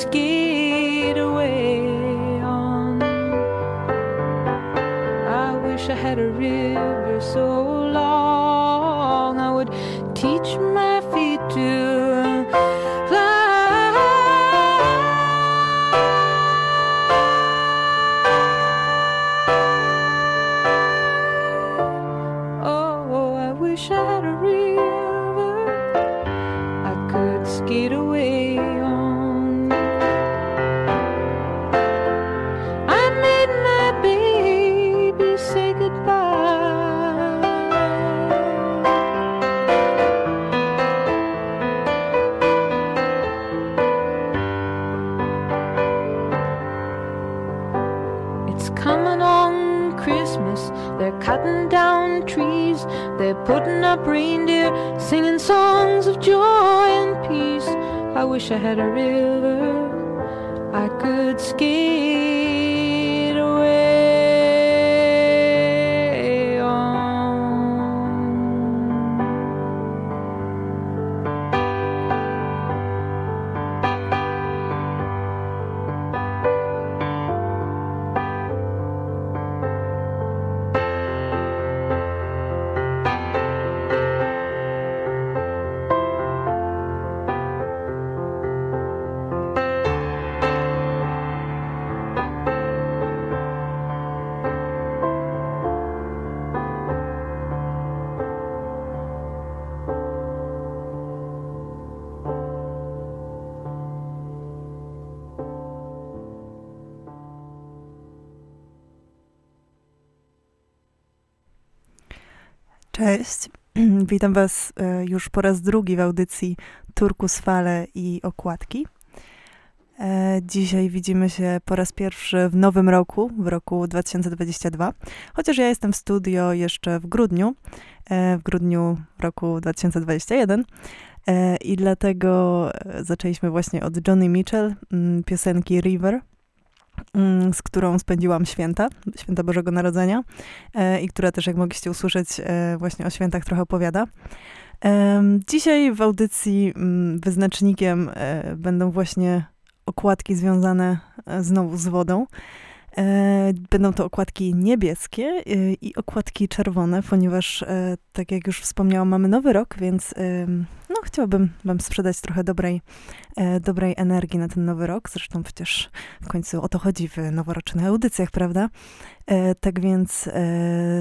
esquina. Cześć. Witam Was e, już po raz drugi w audycji Turkus Fale i Okładki. E, Dzisiaj widzimy się po raz pierwszy w nowym roku, w roku 2022. Chociaż ja jestem w studio jeszcze w grudniu, e, w grudniu roku 2021. e, I dlatego zaczęliśmy właśnie od Johnny Mitchell, mm, piosenki River, z którą spędziłam święta, święta Bożego Narodzenia e, i która też, jak mogliście usłyszeć, e, właśnie o świętach trochę opowiada. Dzisiaj w audycji mm, wyznacznikiem e, będą właśnie okładki związane znowu z wodą. E, Będą to okładki niebieskie e, i okładki czerwone, ponieważ, e, tak jak już wspomniałam, mamy nowy rok, więc no, chciałabym Wam sprzedać trochę dobrej, dobrej energii na ten nowy rok. Zresztą przecież w końcu o to chodzi w noworocznych audycjach, prawda? Tak więc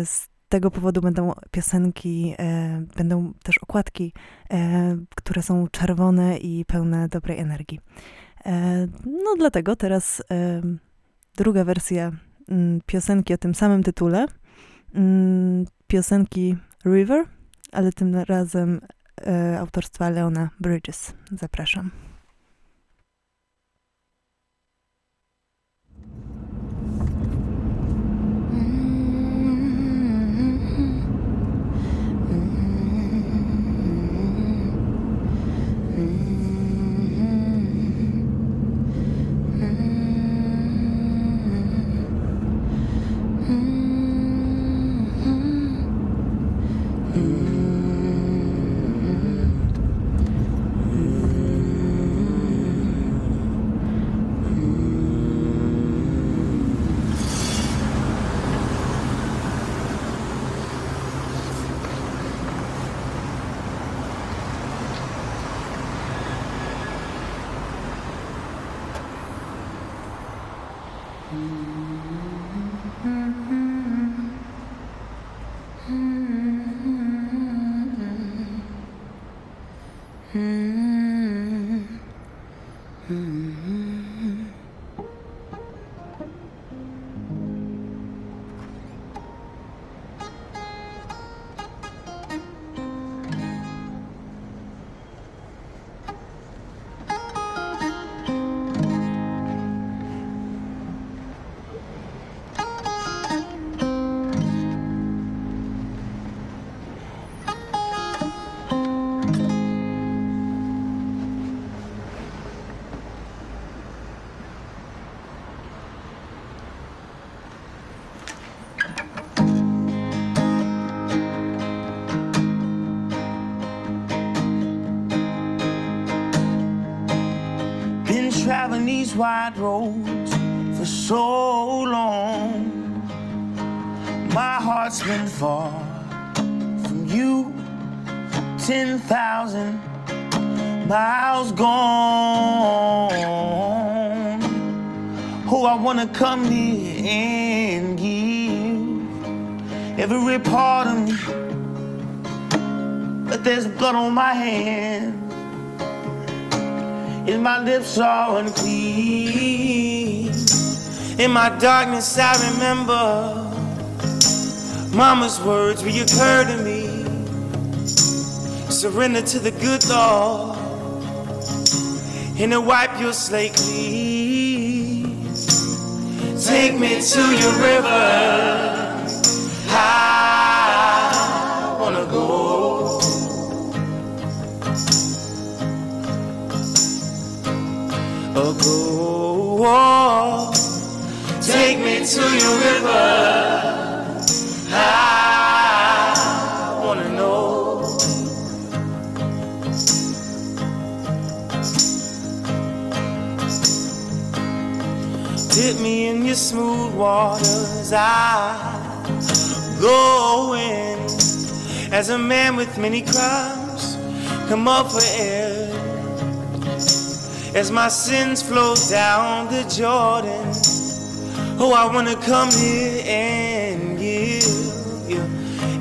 z tego powodu będą piosenki, będą też okładki, które są czerwone i pełne dobrej energii. No dlatego teraz druga wersja mm, piosenki o tym samym tytule. Mm, Piosenki River, ale tym razem e, autorstwa Leona Bridges. Zapraszam. Wide roads for so long. My heart's been far from you, 10,000 miles gone. Oh, I wanna come here and give every part of me, but there's blood on my hands and my lips are unclean. In my darkness, I remember Mama's words reoccur to me. Surrender to the good Lord and to wipe your slate clean. Take me to your river. I Take me to your river. I wanna know. Dip me in your smooth waters. I go in as a man with many crimes. Come up for air as my sins flow down the Jordan. Oh, I wanna come here and give you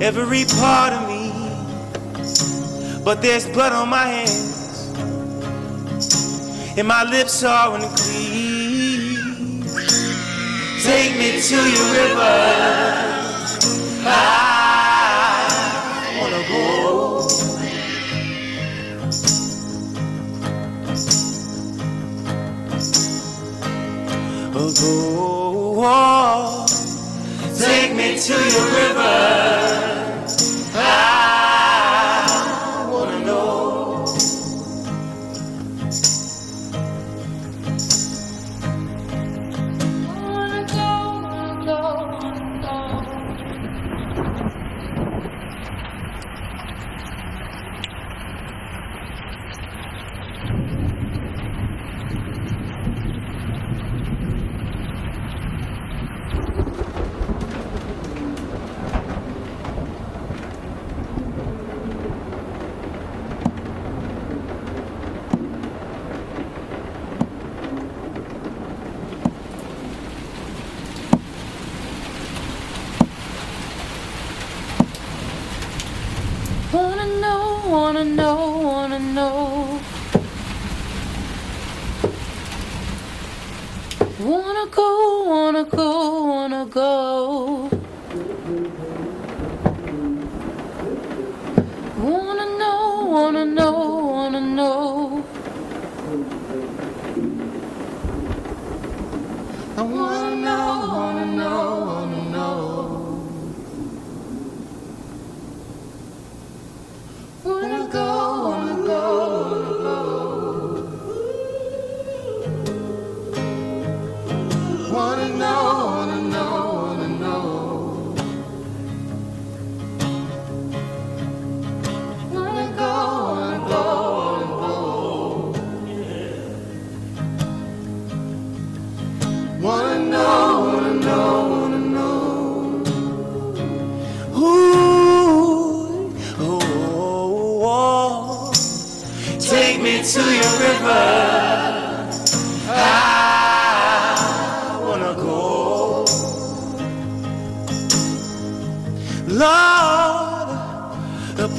every part of me. But there's blood on my hands, and my lips are unclean. Take me to your river. I Oh, go. Take me to your river.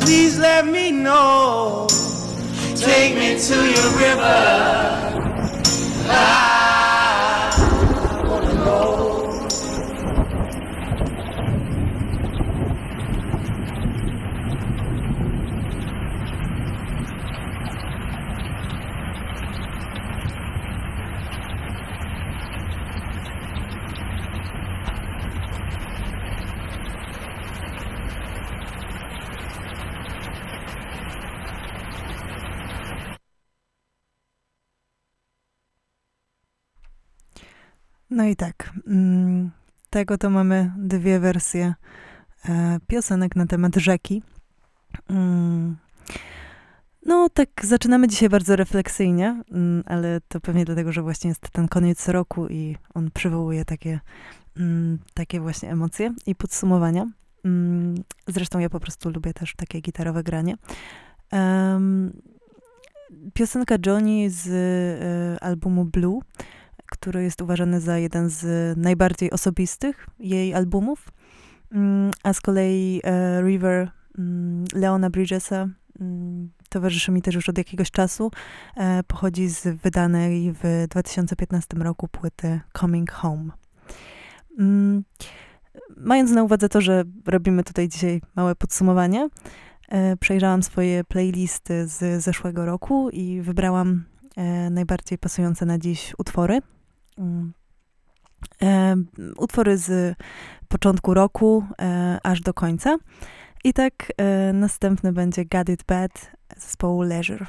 Please let me know. Take me to your river. I No i tak, mm, tego to mamy dwie wersje e, piosenek na temat rzeki. Mm, No, tak zaczynamy dzisiaj bardzo refleksyjnie, mm, ale to pewnie dlatego, że właśnie jest ten koniec roku i on przywołuje takie, takie właśnie emocje i podsumowania. Zresztą ja po prostu lubię też takie gitarowe granie. Piosenka Johnny z e, albumu Blue, który jest uważany za jeden z najbardziej osobistych jej albumów, Mm, a z kolei e, River mm, Leona Bridgesa mm, towarzyszy mi też już od jakiegoś czasu. E, Pochodzi z wydanej w 2015 roku płyty Coming Home. Mając na uwadze to, że robimy tutaj dzisiaj małe podsumowanie, e, przejrzałam swoje playlisty z zeszłego roku i wybrałam najbardziej pasujące na dziś utwory. Mm. E, Utwory z początku roku e, aż do końca. I tak e, następny będzie Got It Bad zespołu Leisure.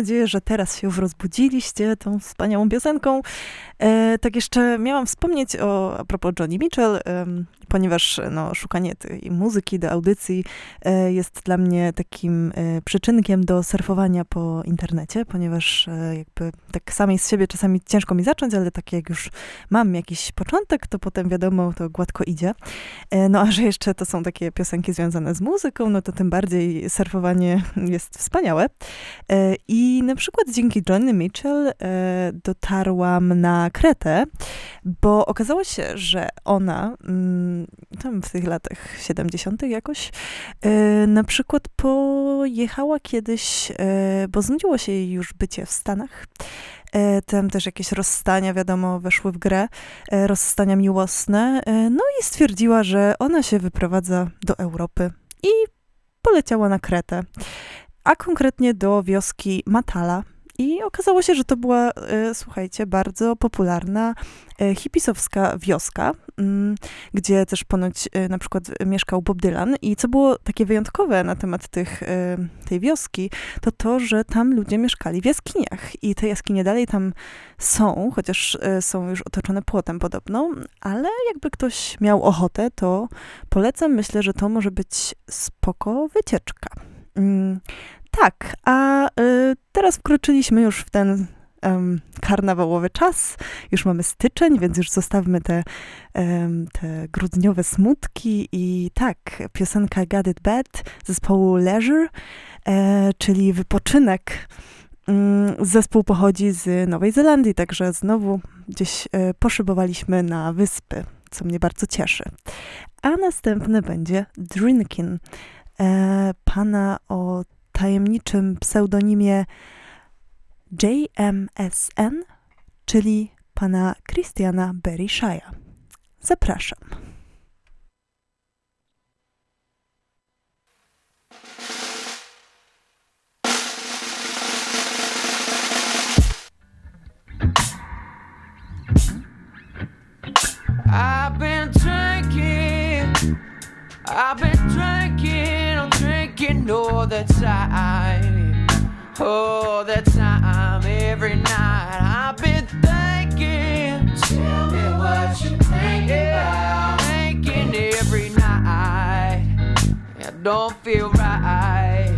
Nadzieję, że teraz się rozbudziliście tą wspaniałą piosenką. E, tak jeszcze miałam wspomnieć o, a propos Johnny Mitchell, ponieważ no, szukanie tej muzyki do audycji e, jest dla mnie takim e, przyczynkiem do surfowania po internecie, ponieważ e, jakby tak samej z siebie czasami ciężko mi zacząć, ale tak jak już mam jakiś początek, to potem wiadomo, to gładko idzie. No a że jeszcze to są takie piosenki związane z muzyką, no to tym bardziej surfowanie jest wspaniałe. I na przykład dzięki Johnny Mitchell dotarłam na Kretę, bo okazało się, że ona mm, tam w tych latach 70. jakoś, e, na przykład pojechała kiedyś, e, bo znudziło się jej już bycie w Stanach. E, tam też jakieś rozstania, wiadomo, weszły w grę, rozstania miłosne. No i stwierdziła, że ona się wyprowadza do Europy i poleciała na Kretę, a konkretnie do wioski Matala i okazało się, że to była, e, słuchajcie, bardzo popularna e, hipisowska wioska, mm, gdzie też ponoć e, na przykład mieszkał Bob Dylan. I co było takie wyjątkowe na temat tych, tej wioski, to to, że tam ludzie mieszkali w jaskiniach. I te jaskinie dalej tam są, chociaż są już otoczone płotem podobno, ale jakby ktoś miał ochotę, to polecam. Myślę, że to może być spoko wycieczka. Tak, a y, teraz wkroczyliśmy już w ten um, karnawałowy czas. Już mamy styczeń, więc już zostawmy te, um, te grudniowe smutki. I tak, piosenka Got It Bad zespołu Leisure, e, czyli wypoczynek. Mm, zespół pochodzi z Nowej Zelandii, także znowu gdzieś e, poszybowaliśmy na wyspy, co mnie bardzo cieszy. A następny będzie Drinkin, e, pana o tajemniczym pseudonimie JMSN, czyli pana Christiana Berishaya. Zapraszam. I've been drinking, I've been drinking, I'm all the time. all the time, every night. I've been thinking. Tell me what you think yeah, about. Thinking every night. I don't feel right.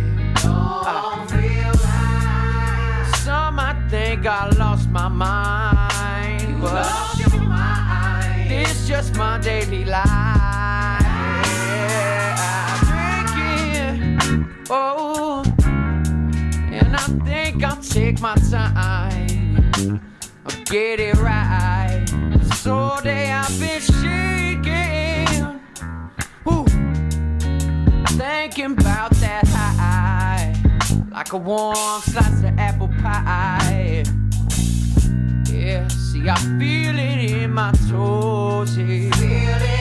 Don't uh, feel right. Some might think I lost my mind. You but lost your mind. It's just my daily life. Oh think I'll take my time. I'll get it right. This day I've been shaking. Ooh, thinking about that high. Like a warm slice of apple pie. Yeah, see, I feel it in my toes. Yeah. Feel it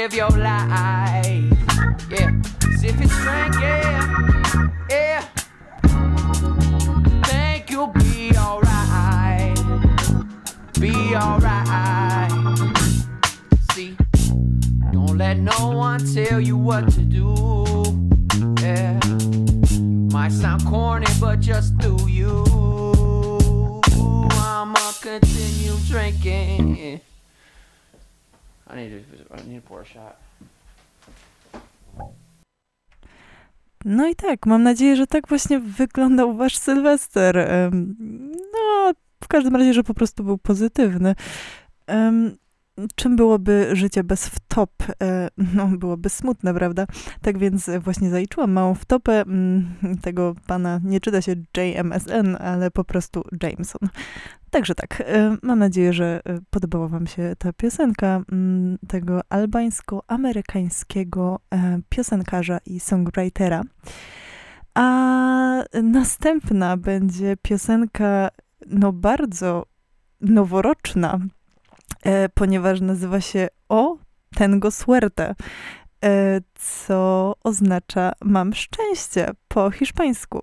live your life. Yeah. 'Cause if it's drinking, yeah. Think you'll be alright. Be alright. See, don't let no one tell you what to do. Yeah. Might sound corny, but just do you. I'ma continue drinking. I need to. I need to pour a shot. No i tak, mam nadzieję, że tak właśnie wyglądał wasz Sylwester. No, w każdym razie, że po prostu był pozytywny. Czym byłoby życie bez wtop? E, No, byłoby smutne, prawda? Tak więc właśnie zaliczyłam małą wtopę mm, tego pana, nie czyta się JMSN, ale po prostu Jameson. Także tak, e, mam nadzieję, że e, podobała wam się ta piosenka mm, tego albańsko-amerykańskiego piosenkarza i songwritera. A następna będzie piosenka, no bardzo noworoczna, ponieważ nazywa się O Tengo Suerte, e, co oznacza mam szczęście po hiszpańsku.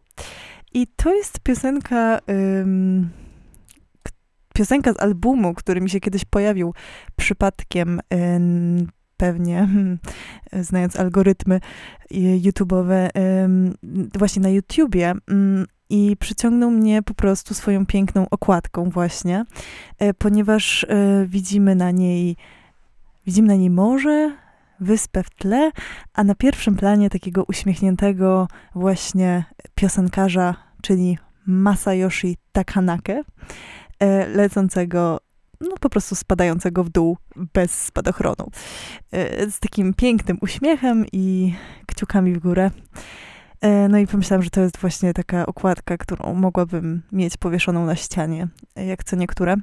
I to jest piosenka, k- piosenka z albumu, który mi się kiedyś pojawił przypadkiem, ym, pewnie hmm, znając algorytmy y, YouTube'owe, ym, właśnie na YouTubie. I przyciągnął mnie po prostu swoją piękną okładką właśnie, e, ponieważ e, widzimy na niej widzimy na niej morze, wyspę w tle, a na pierwszym planie takiego uśmiechniętego właśnie piosenkarza, czyli Masayoshi Takanake, e, lecącego, no po prostu spadającego w dół bez spadochronu. Z takim pięknym uśmiechem i kciukami w górę. E, No i pomyślałam, że to jest właśnie taka okładka, którą mogłabym mieć powieszoną na ścianie, e, jak co niektóre.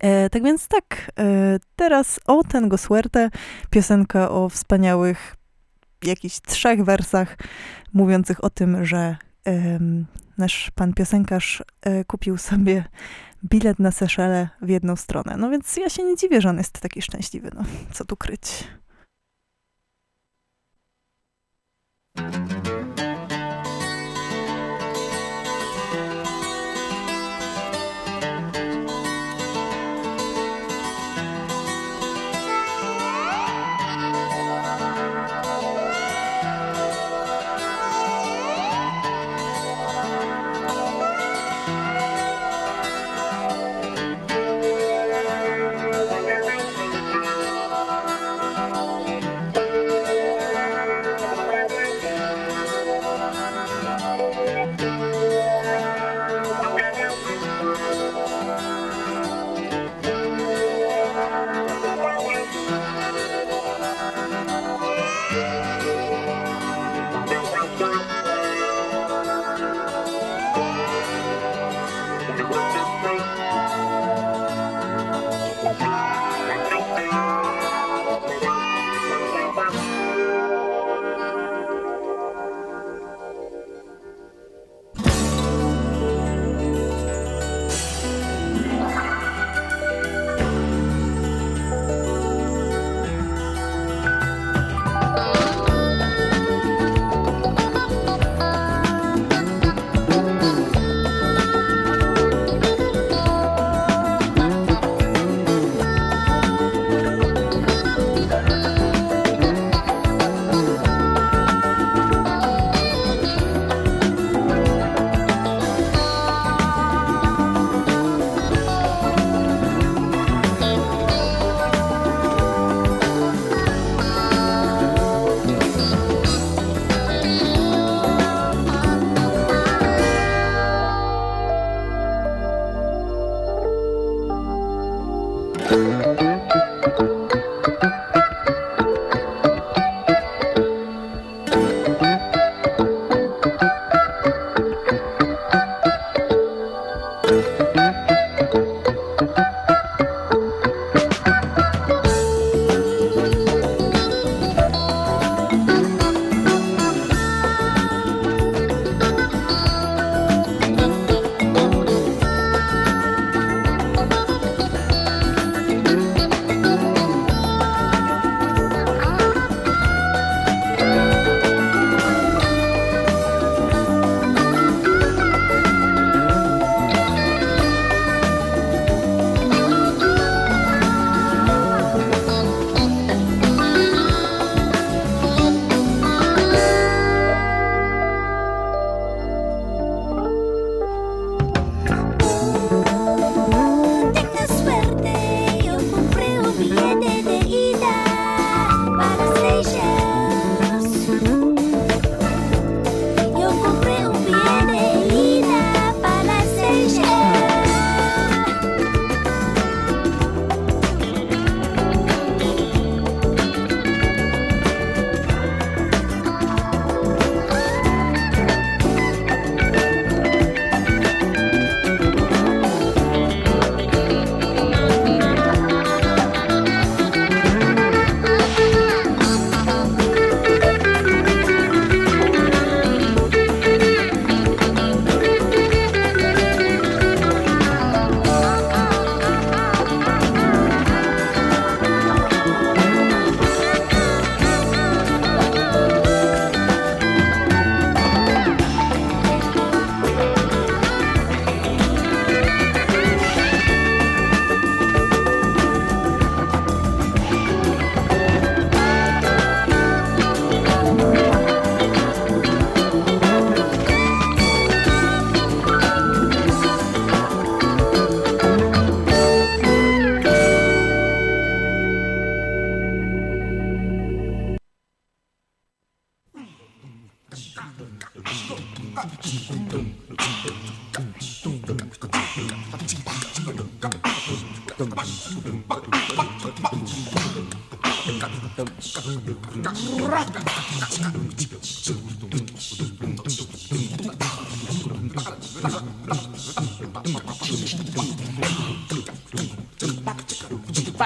E, tak więc tak, e, teraz o Tengo Suerte, piosenka o wspaniałych jakichś trzech wersach mówiących o tym, że em, nasz pan piosenkarz e, kupił sobie bilet na Seszele w jedną stronę. No więc ja się nie dziwię, że on jest taki szczęśliwy, no co tu kryć. Thank you.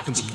Kata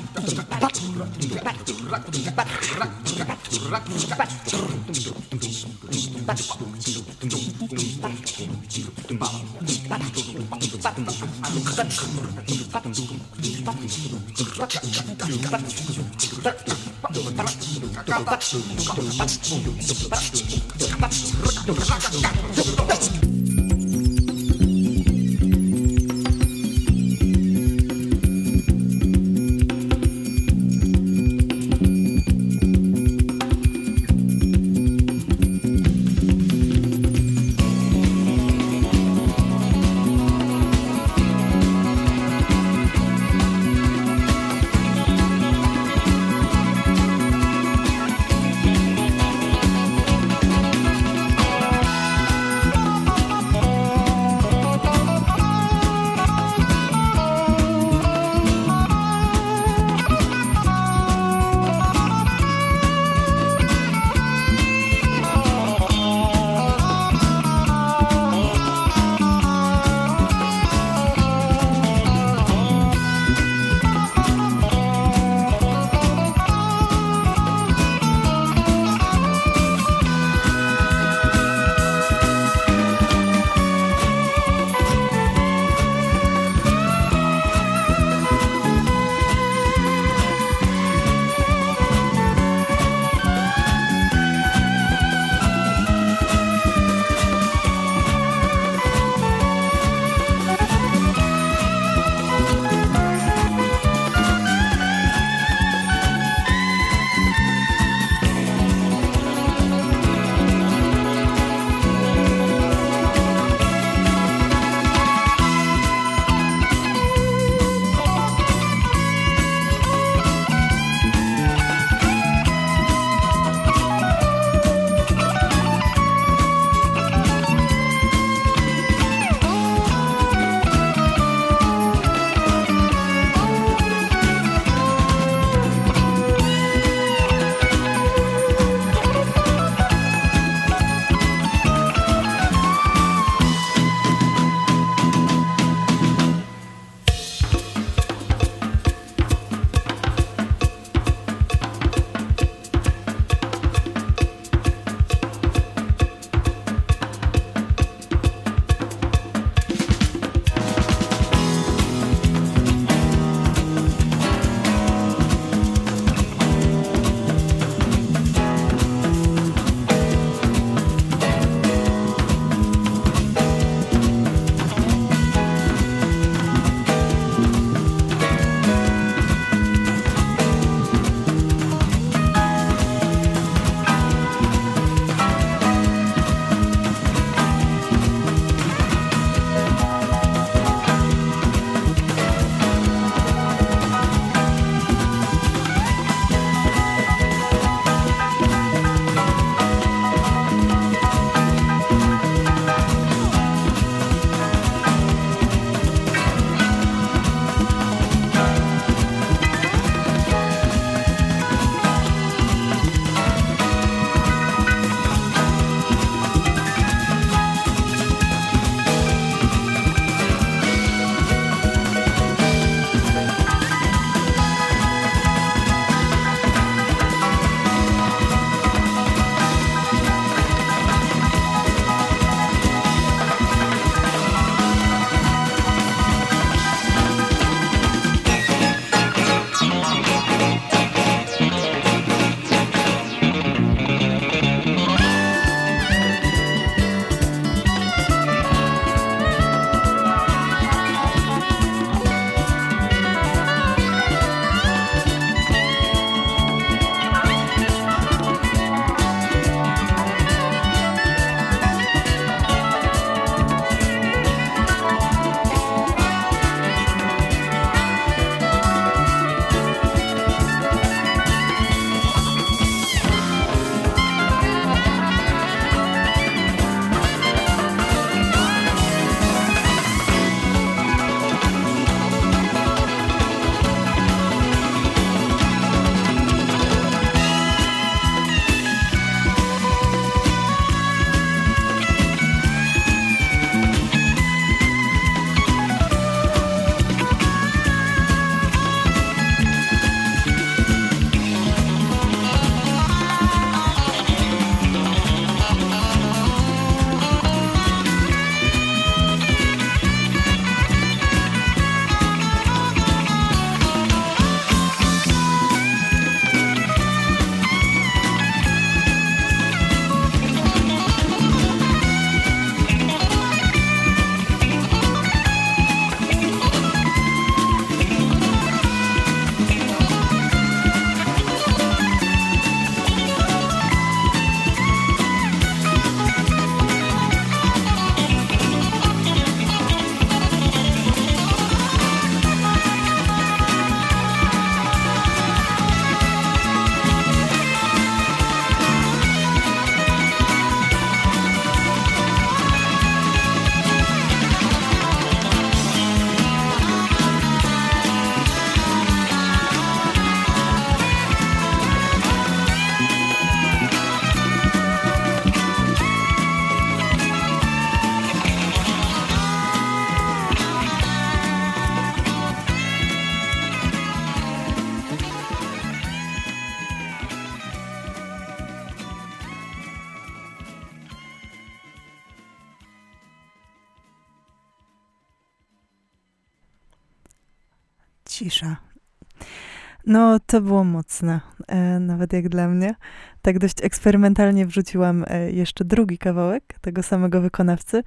No, to było mocne, e, nawet jak dla mnie. Tak dość eksperymentalnie wrzuciłam e, jeszcze drugi kawałek tego samego wykonawcy,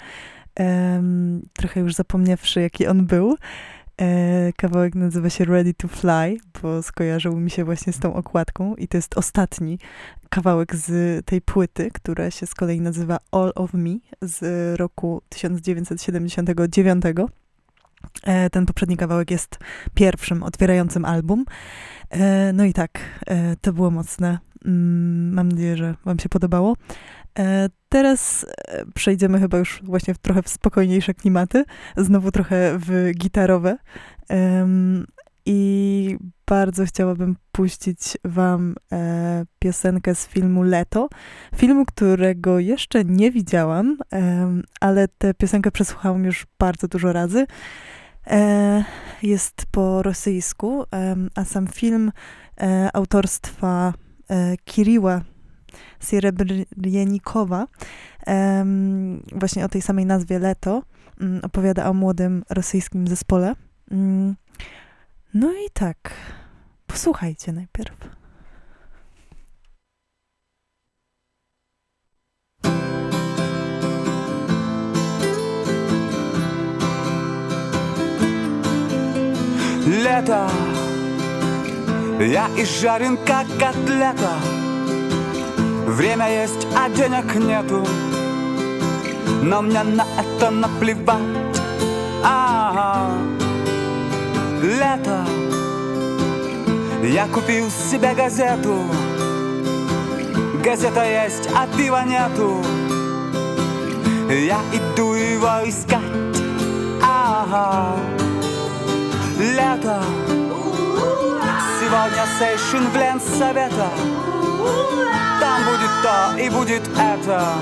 trochę już zapomniawszy, jaki on był. E, kawałek nazywa się Ready to Fly, bo skojarzył mi się właśnie z tą okładką i to jest ostatni kawałek z tej płyty, która się z kolei nazywa All of Me z roku 1979. E, Ten poprzedni kawałek jest pierwszym otwierającym album. E, No i tak, e, to było mocne. Mm, Mam nadzieję, że Wam się podobało. Teraz przejdziemy chyba już właśnie w trochę w spokojniejsze klimaty, znowu trochę w gitarowe. I bardzo chciałabym puścić Wam e, piosenkę z filmu Leto. Filmu, którego jeszcze nie widziałam, em, ale tę piosenkę przesłuchałam już bardzo dużo razy. E, jest po rosyjsku, em, a sam film e, autorstwa e, Kiriła Sierebrjenikowa, em, właśnie o tej samej nazwie Leto, mm, opowiada o młodym rosyjskim zespole. Mm, No i tak, posłuchajcie najpierw. Лето. Я изжарен как котлета Время есть, а денег нету. Но мне на это наплевать. Ага. Лето Я купил себе газету. Газета есть, а пива нету. Я иду его искать. Ага. Лето. Сегодня сейшн в Ленсовета Там будет то и будет это.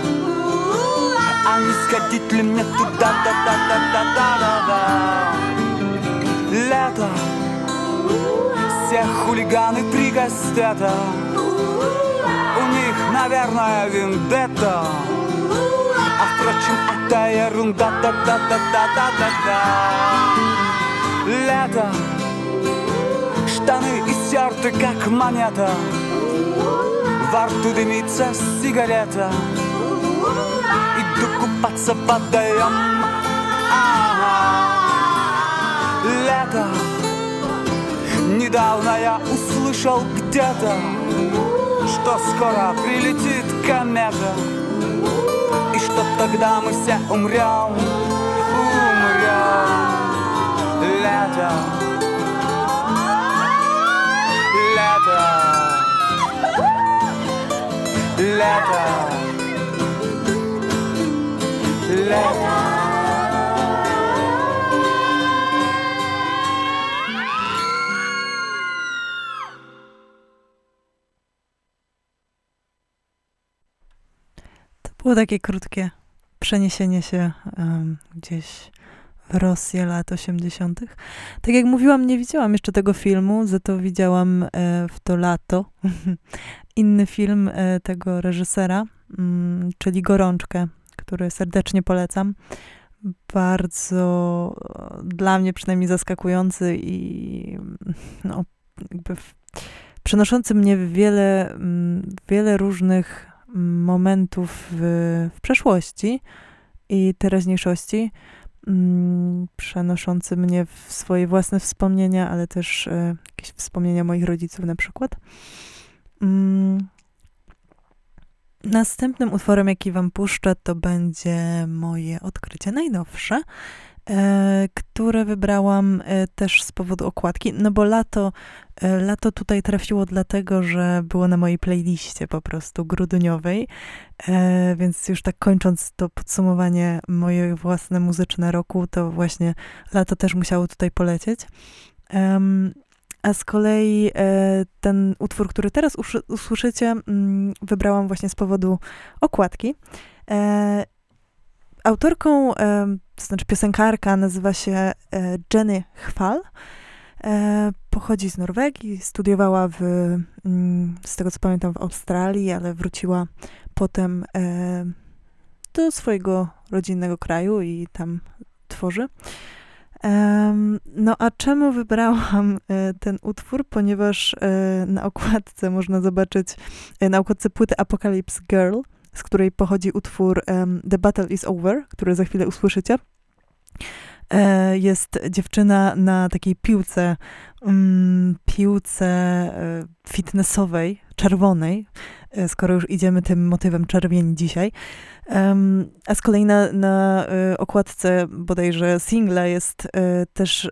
А не сходить ли мне туда да да да да да да да. Лето все хулиганы три гастета У них, наверное, вендетта. А впрочем, это ерунда. Та та та та та та та Лето. Штаны и как монета. Во рту дымится сигарета. Иду купаться в водоем Ага. Лето. Недавно я услышал где-то Что скоро прилетит комета. И что тогда мы все умрем Умрем Лето Лето Лето Лето było takie krótkie przeniesienie się em, gdzieś w Rosję lat 80. Tak jak mówiłam, nie widziałam jeszcze tego filmu, za to widziałam e, w to lato inny film e, tego reżysera, mm, czyli Gorączkę, który serdecznie polecam. Bardzo e, dla mnie przynajmniej zaskakujący i no, jakby w, przenoszący mnie w wiele, mm, wiele różnych momentów w, w przeszłości i teraźniejszości, mm, przenoszący mnie w swoje własne wspomnienia, ale też e, jakieś wspomnienia moich rodziców na przykład. Mm. Następnym utworem, jaki wam puszczę, to będzie moje odkrycie najnowsze, które wybrałam e, też z powodu okładki, no bo lato, e, lato tutaj trafiło dlatego, że było na mojej playliście po prostu grudniowej, e, więc już tak kończąc to podsumowanie moje własne muzyczne roku, to właśnie lato też musiało tutaj polecieć. A z kolei e, ten utwór, który teraz usłyszycie, mm, wybrałam właśnie z powodu okładki. Autorką, to znaczy piosenkarka, nazywa się e, Jenny Chwal. E, pochodzi z Norwegii, studiowała w, mm, z tego co pamiętam, w Australii, ale wróciła potem e, do swojego rodzinnego kraju i tam tworzy. No a czemu wybrałam ten utwór? Ponieważ na okładce można zobaczyć, na okładce płyty Apocalypse Girl, z której pochodzi utwór em, The Battle is Over, który za chwilę usłyszycie. E, jest dziewczyna na takiej piłce, mm, piłce e, fitnessowej, czerwonej, e, skoro już idziemy tym motywem czerwieni dzisiaj. Em, a z kolei na, na e, okładce bodajże singla jest e, też e,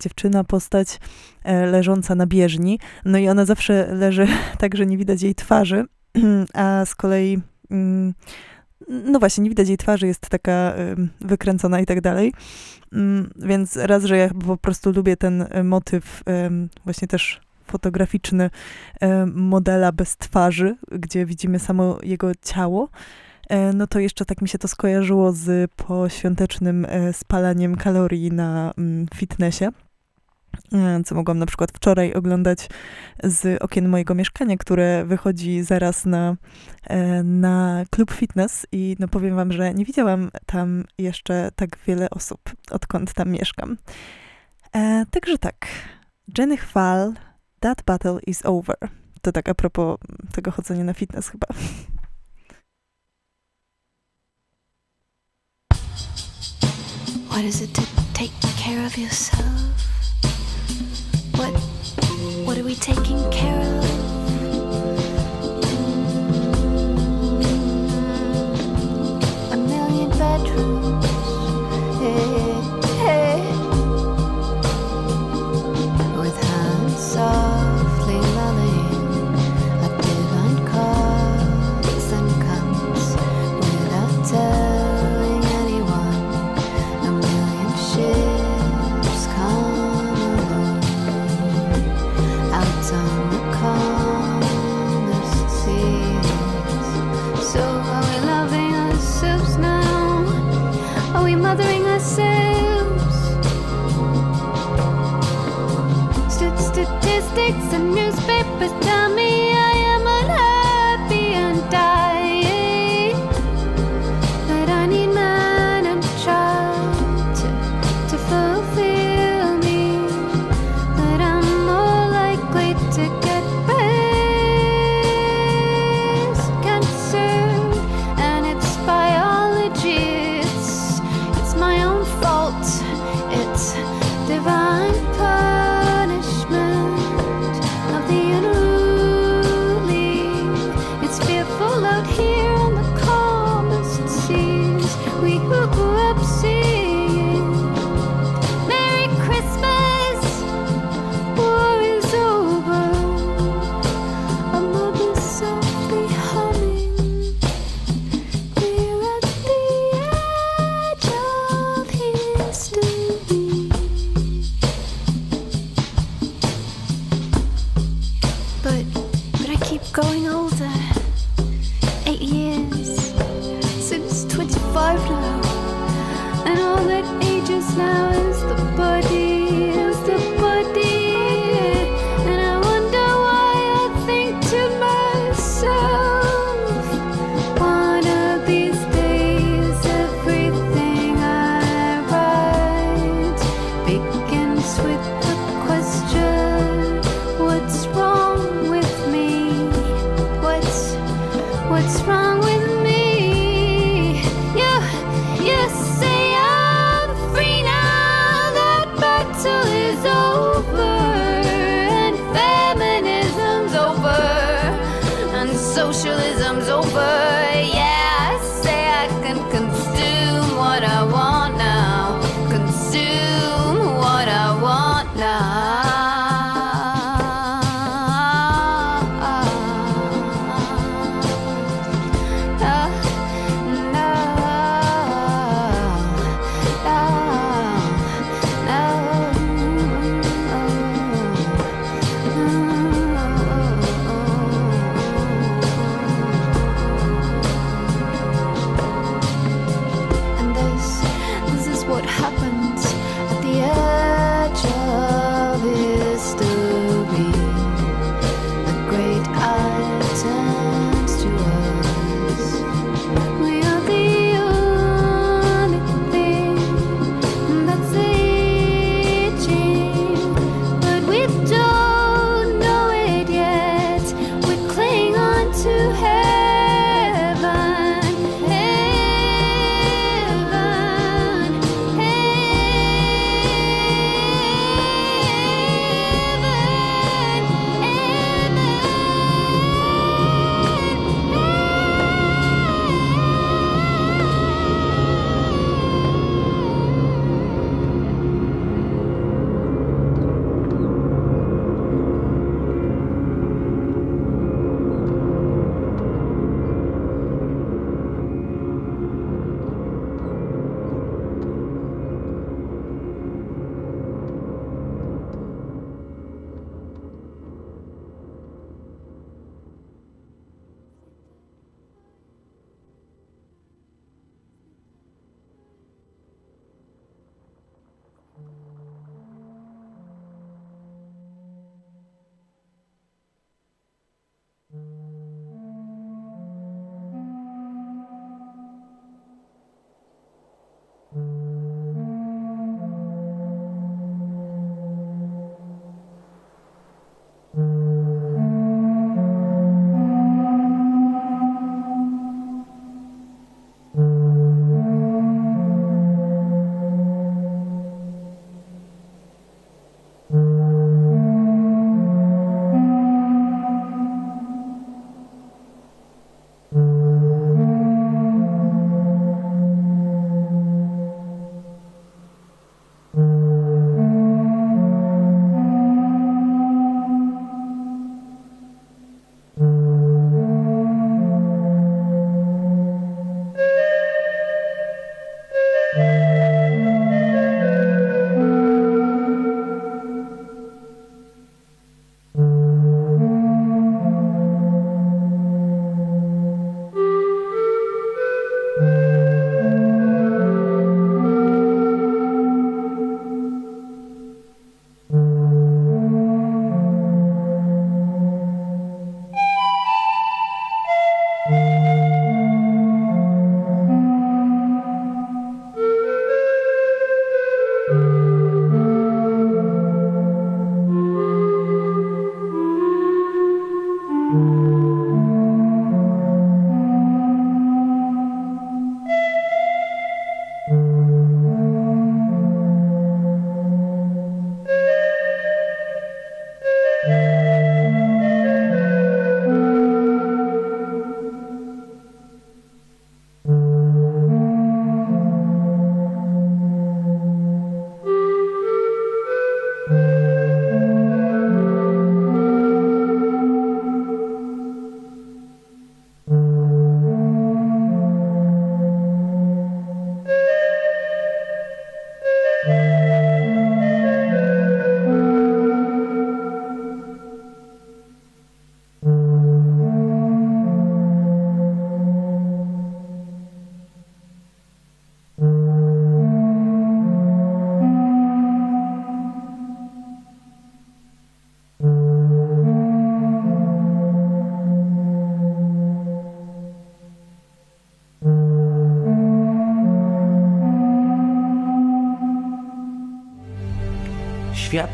dziewczyna, postać leżąca na bieżni. No i ona zawsze leży tak, że nie widać jej twarzy, a z kolei no właśnie, nie widać jej twarzy, jest taka wykręcona i tak dalej. Mm, Więc raz, że ja po prostu lubię ten y, motyw właśnie też fotograficzny ym, modela bez twarzy, gdzie widzimy samo jego ciało, e, no to jeszcze tak mi się to skojarzyło z poświątecznym e, spalaniem kalorii na mm, fitnessie, e, co mogłam na przykład wczoraj oglądać z okien mojego mieszkania, które wychodzi zaraz na, e, na klub fitness i no powiem wam, że nie widziałam tam jeszcze tak wiele osób, odkąd tam mieszkam. E, także tak, Jenny Chwal, That Battle is Over. To tak a propos tego chodzenia na fitness chyba. What is it to take care of yourself? What what are we taking care of?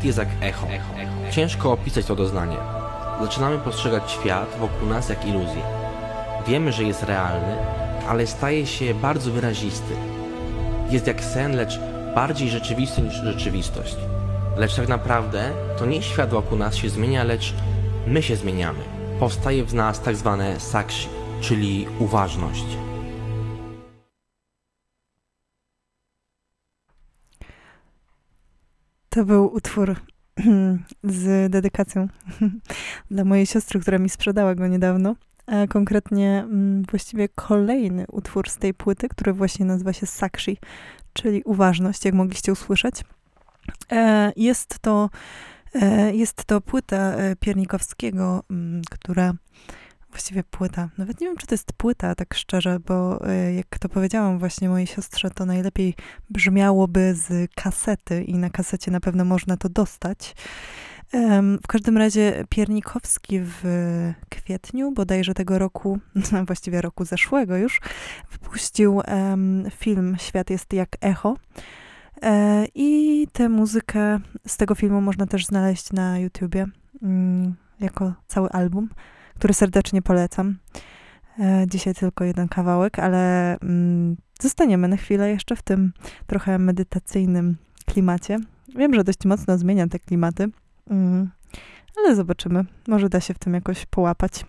Jest jak echo. Ciężko opisać to doznanie. Zaczynamy postrzegać świat wokół nas jak iluzję. Wiemy, że jest realny, ale staje się bardzo wyrazisty. Jest jak sen, lecz bardziej rzeczywisty niż rzeczywistość. Lecz tak naprawdę to nie świat wokół nas się zmienia, lecz my się zmieniamy. Powstaje w nas tak zwane sakshi, czyli uważność. To był utwór z dedykacją dla mojej siostry, która mi sprzedała go niedawno. A konkretnie mm, właściwie kolejny utwór z tej płyty, który właśnie nazywa się Sakshi, czyli uważność, jak mogliście usłyszeć. E, Jest to, e, jest to płyta e, Piernikowskiego, mm, która właściwie płyta, nawet nie wiem, czy to jest płyta, tak szczerze, bo e, jak to powiedziałam właśnie mojej siostrze, to najlepiej brzmiałoby z kasety i na kasecie na pewno można to dostać. W każdym razie Piernikowski w kwietniu bodajże tego roku, właściwie roku zeszłego już, wypuścił film Świat jest jak echo. E, I tę muzykę z tego filmu można też znaleźć na YouTubie mm, jako cały album, który serdecznie polecam. E, Dzisiaj tylko jeden kawałek, ale mm, zostaniemy na chwilę jeszcze w tym trochę medytacyjnym klimacie. Wiem, że dość mocno zmienia te klimaty, mm, ale zobaczymy. Może da się w tym jakoś połapać.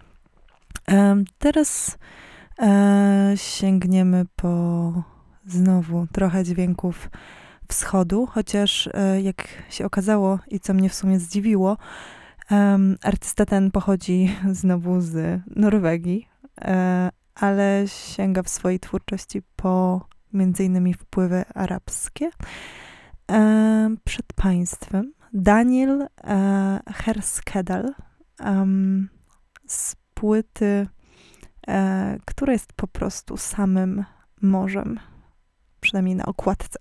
Teraz e, sięgniemy po znowu trochę dźwięków wschodu, chociaż e, jak się okazało i co mnie w sumie zdziwiło, em, artysta ten pochodzi znowu z Norwegii, e, ale sięga w swojej twórczości po między innymi wpływy arabskie. E, przed państwem Daniel e, Herskedal em, z płyty, e, która jest po prostu samym morzem, przynajmniej na okładce.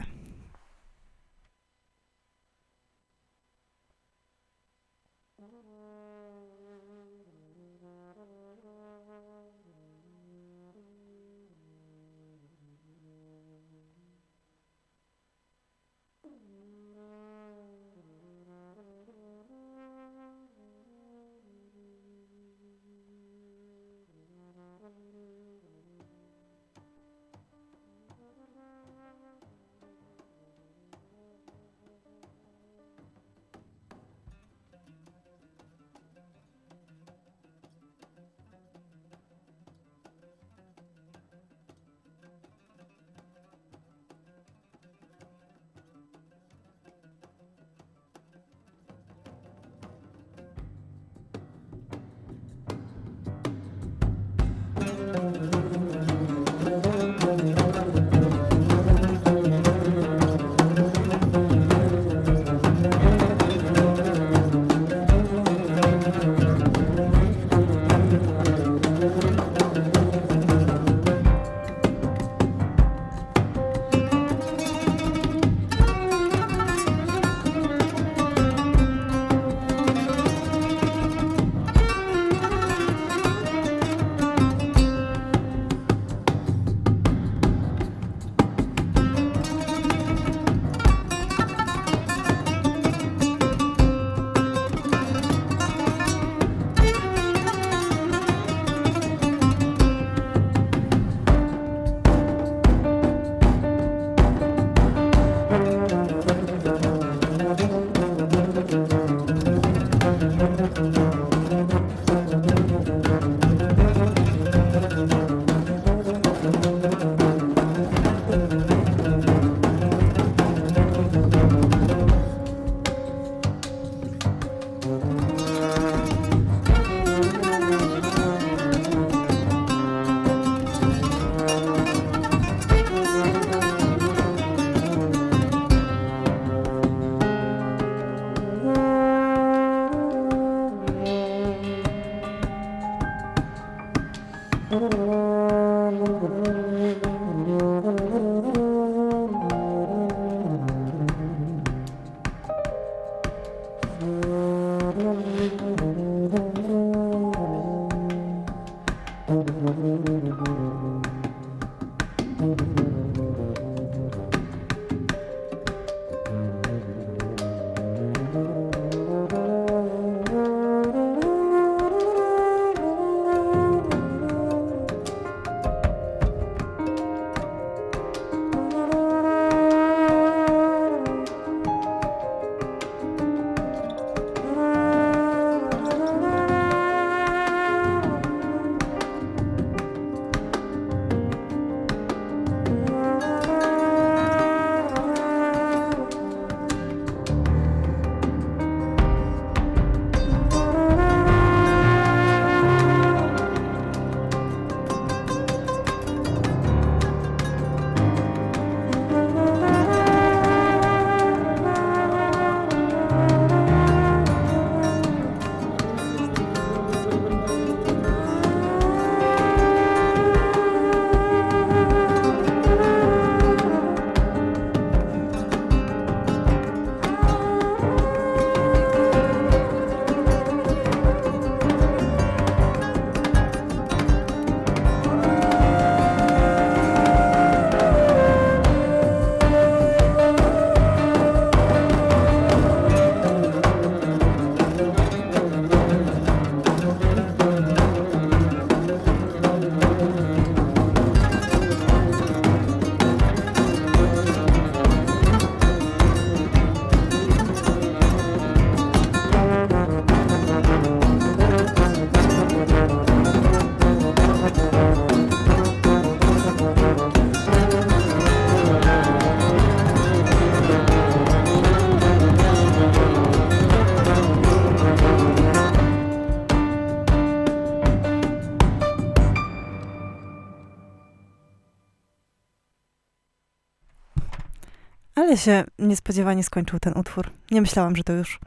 Ale się niespodziewanie skończył ten utwór. Nie myślałam, że to już.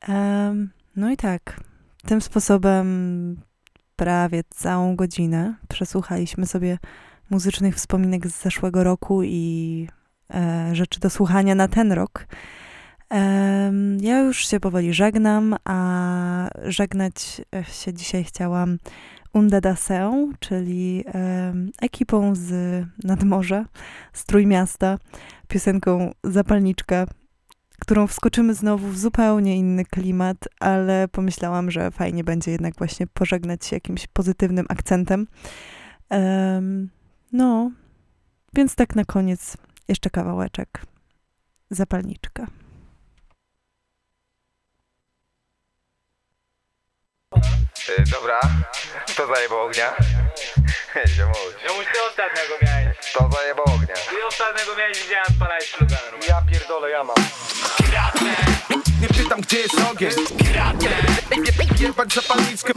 Em, no i tak, tym sposobem prawie całą godzinę przesłuchaliśmy sobie muzycznych wspominek z zeszłego roku i e, rzeczy do słuchania na ten rok. Ja już się powoli żegnam, a żegnać e, się dzisiaj chciałam Unda da Seu, czyli ekipą z nadmorza, z Trójmiasta, piosenką Zapalniczka, którą wskoczymy znowu w zupełnie inny klimat, ale pomyślałam, że fajnie będzie jednak właśnie pożegnać się jakimś pozytywnym akcentem. Em, no, więc tak na koniec jeszcze kawałeczek. Zapalniczka. Y, dobra, to zajebał ognia. Ziomuś. Ziomuś, ty ostatniego miałeś. To zajebał ognia. Ty ostatniego miałeś, widziałem spalać ślubem. Ja pierdolę, ja mam. Nie pytam gdzie jest ogień Jebać zapalniczkę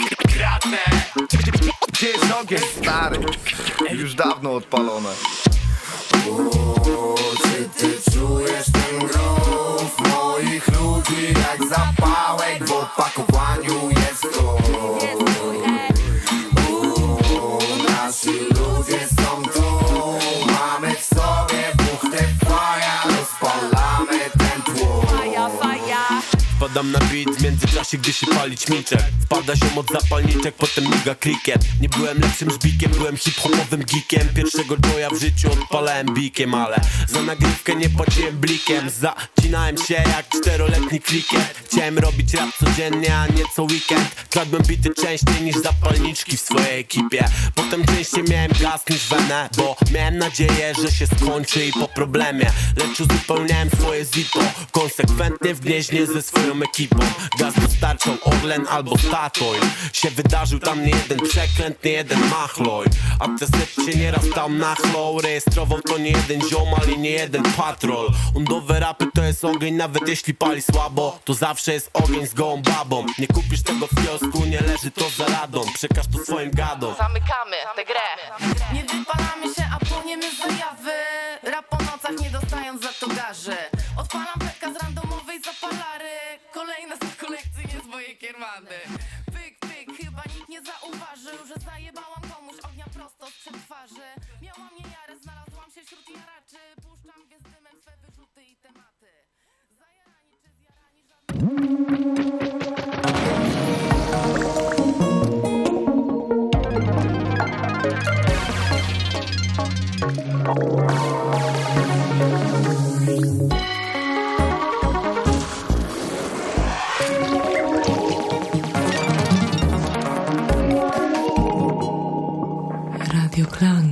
Gdzie jest ogień? Stary, już dawno odpalone. Czy ty czujesz ten grów moich ludzi Jak zapałek międzyczasie, gdy się pali ćmiczek Wpada się od zapalniczek, potem miga klikiem Nie byłem lepszym żbikiem, byłem hip-hopowym geekiem. Pierwszego joya w życiu odpalałem bikiem Ale za nagrywkę nie płaciłem blikiem Zacinałem się jak czteroletni klikiet Chciałem robić rap codziennie, a nie co weekend. Kradłem bity częściej niż zapalniczki w swojej ekipie. Potem częściej miałem gaz niż wenę Bo miałem nadzieję, że się skończy i po problemie. Lecz uzupełniałem swoje zipo Konsekwentnie w gnieźnie ze swoją ekipą. Gaz dostarczał Orlen albo Statoil. Się wydarzył tam nie jeden przekręt, nie jeden machloj A TZ się nieraz tam nachlał Rejestrował to nie jeden ziomal i nie jeden patrol. Undowe rapy to jest jest ogień, nawet jeśli pali słabo To zawsze jest ogień z gołą babą. Nie kupisz tego w kiosku, nie leży to za radą. Przekaż to swoim gadom. Zamykamy tę grę. Nie wypalamy się, a płoniemy z zajawy Rap po nocach, nie dostając za to garzy. Odpalam petka z randomowej zapalary. Kolejna z kolekcji nie z mojej kiermany. Pyk, pyk, chyba nikt nie zauważył Że zajebałam komuś ognia prosto z twarzy. Radio Klang.